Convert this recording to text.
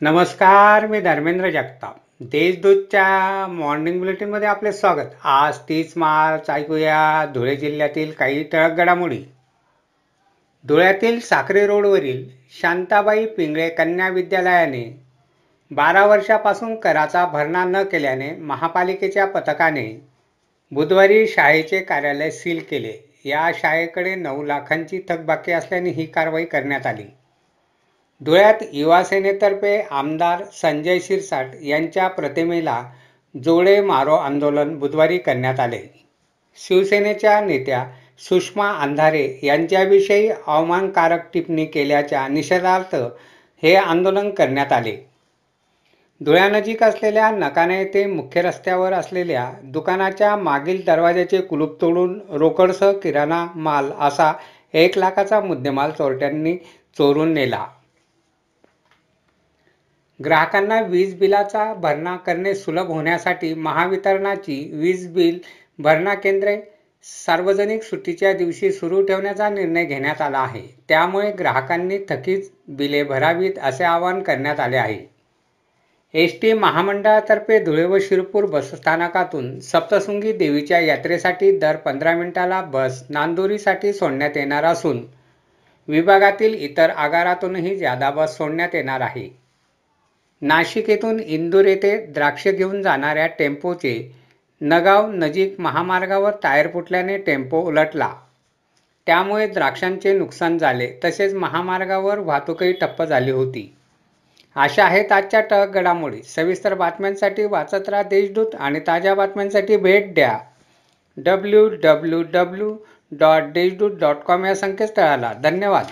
नमस्कार मी धर्मेंद्र जगताप. देशदूतच्या मॉर्निंग बुलेटिनमध्ये आपले स्वागत. आज तीस मार्च ऐकूया धुळे जिल्ह्यातील काही ठळक घडामोडी. धुळ्यातील साखरे रोडवरील शांताबाई पिंगळे कन्या विद्यालयाने बारा वर्षापासून कराचा भरणा न केल्याने महापालिकेच्या पथकाने बुधवारी शाळेचे कार्यालय सील केले. या शाळेकडे नऊ लाखांची थकबाकी असल्याने ही कारवाई करण्यात आली. धुळ्यात युवासेनेतर्फे आमदार संजय शिरसाट यांच्या प्रतिमेला जोडे मारो आंदोलन बुधवारी करण्यात आले. शिवसेनेच्या नेत्या सुषमा अंधारे यांच्याविषयी अवमानकारक टिप्पणी केल्याच्या निषेधार्थ हे आंदोलन करण्यात आले. धुळ्यानजीक असलेल्या नकाने येथे मुख्य रस्त्यावर असलेल्या दुकानाच्या मागील दरवाजाचे कुलूप तोडून रोकडसह किराणा माल असा एक लाखाचा मुद्देमाल चोरट्यांनी चोरून नेला. ग्राहकांना वीज बिलाचा भरणा करणे सुलभ होण्यासाठी महावितरणाची वीज बिल भरणा केंद्रे सार्वजनिक सुट्टीच्या दिवशी सुरू ठेवण्याचा निर्णय घेण्यात आला आहे. त्यामुळे ग्राहकांनी थकीत बिले भरावीत असे आवाहन करण्यात आले आहे. एस टी महामंडळातर्फे धुळे व शिरपूर बसस्थानकातून सप्तशृंगी देवीच्या यात्रेसाठी दर पंधरा मिनिटाला बस नांदुरीसाठी सोडण्यात येणार असून विभागातील इतर आगारातूनही जादा बस सोडण्यात येणार आहे. नाशिक येथून इंदूर येथे द्राक्ष घेऊन जाणाऱ्या टेम्पोचे नगाव नजीक महामार्गावर टायर फुटल्याने टेम्पो उलटला. त्यामुळे द्राक्षांचे नुकसान झाले तसेच महामार्गावर वाहतूकही ठप्प झाली होती. अशा आहेत आजच्या टक घडामोडी. सविस्तर बातम्यांसाठी वाचत राहा देशदूत आणि ताज्या बातम्यांसाठी भेट द्या. W W W dot Deshdoot dot com या संकेतस्थळाला. धन्यवाद.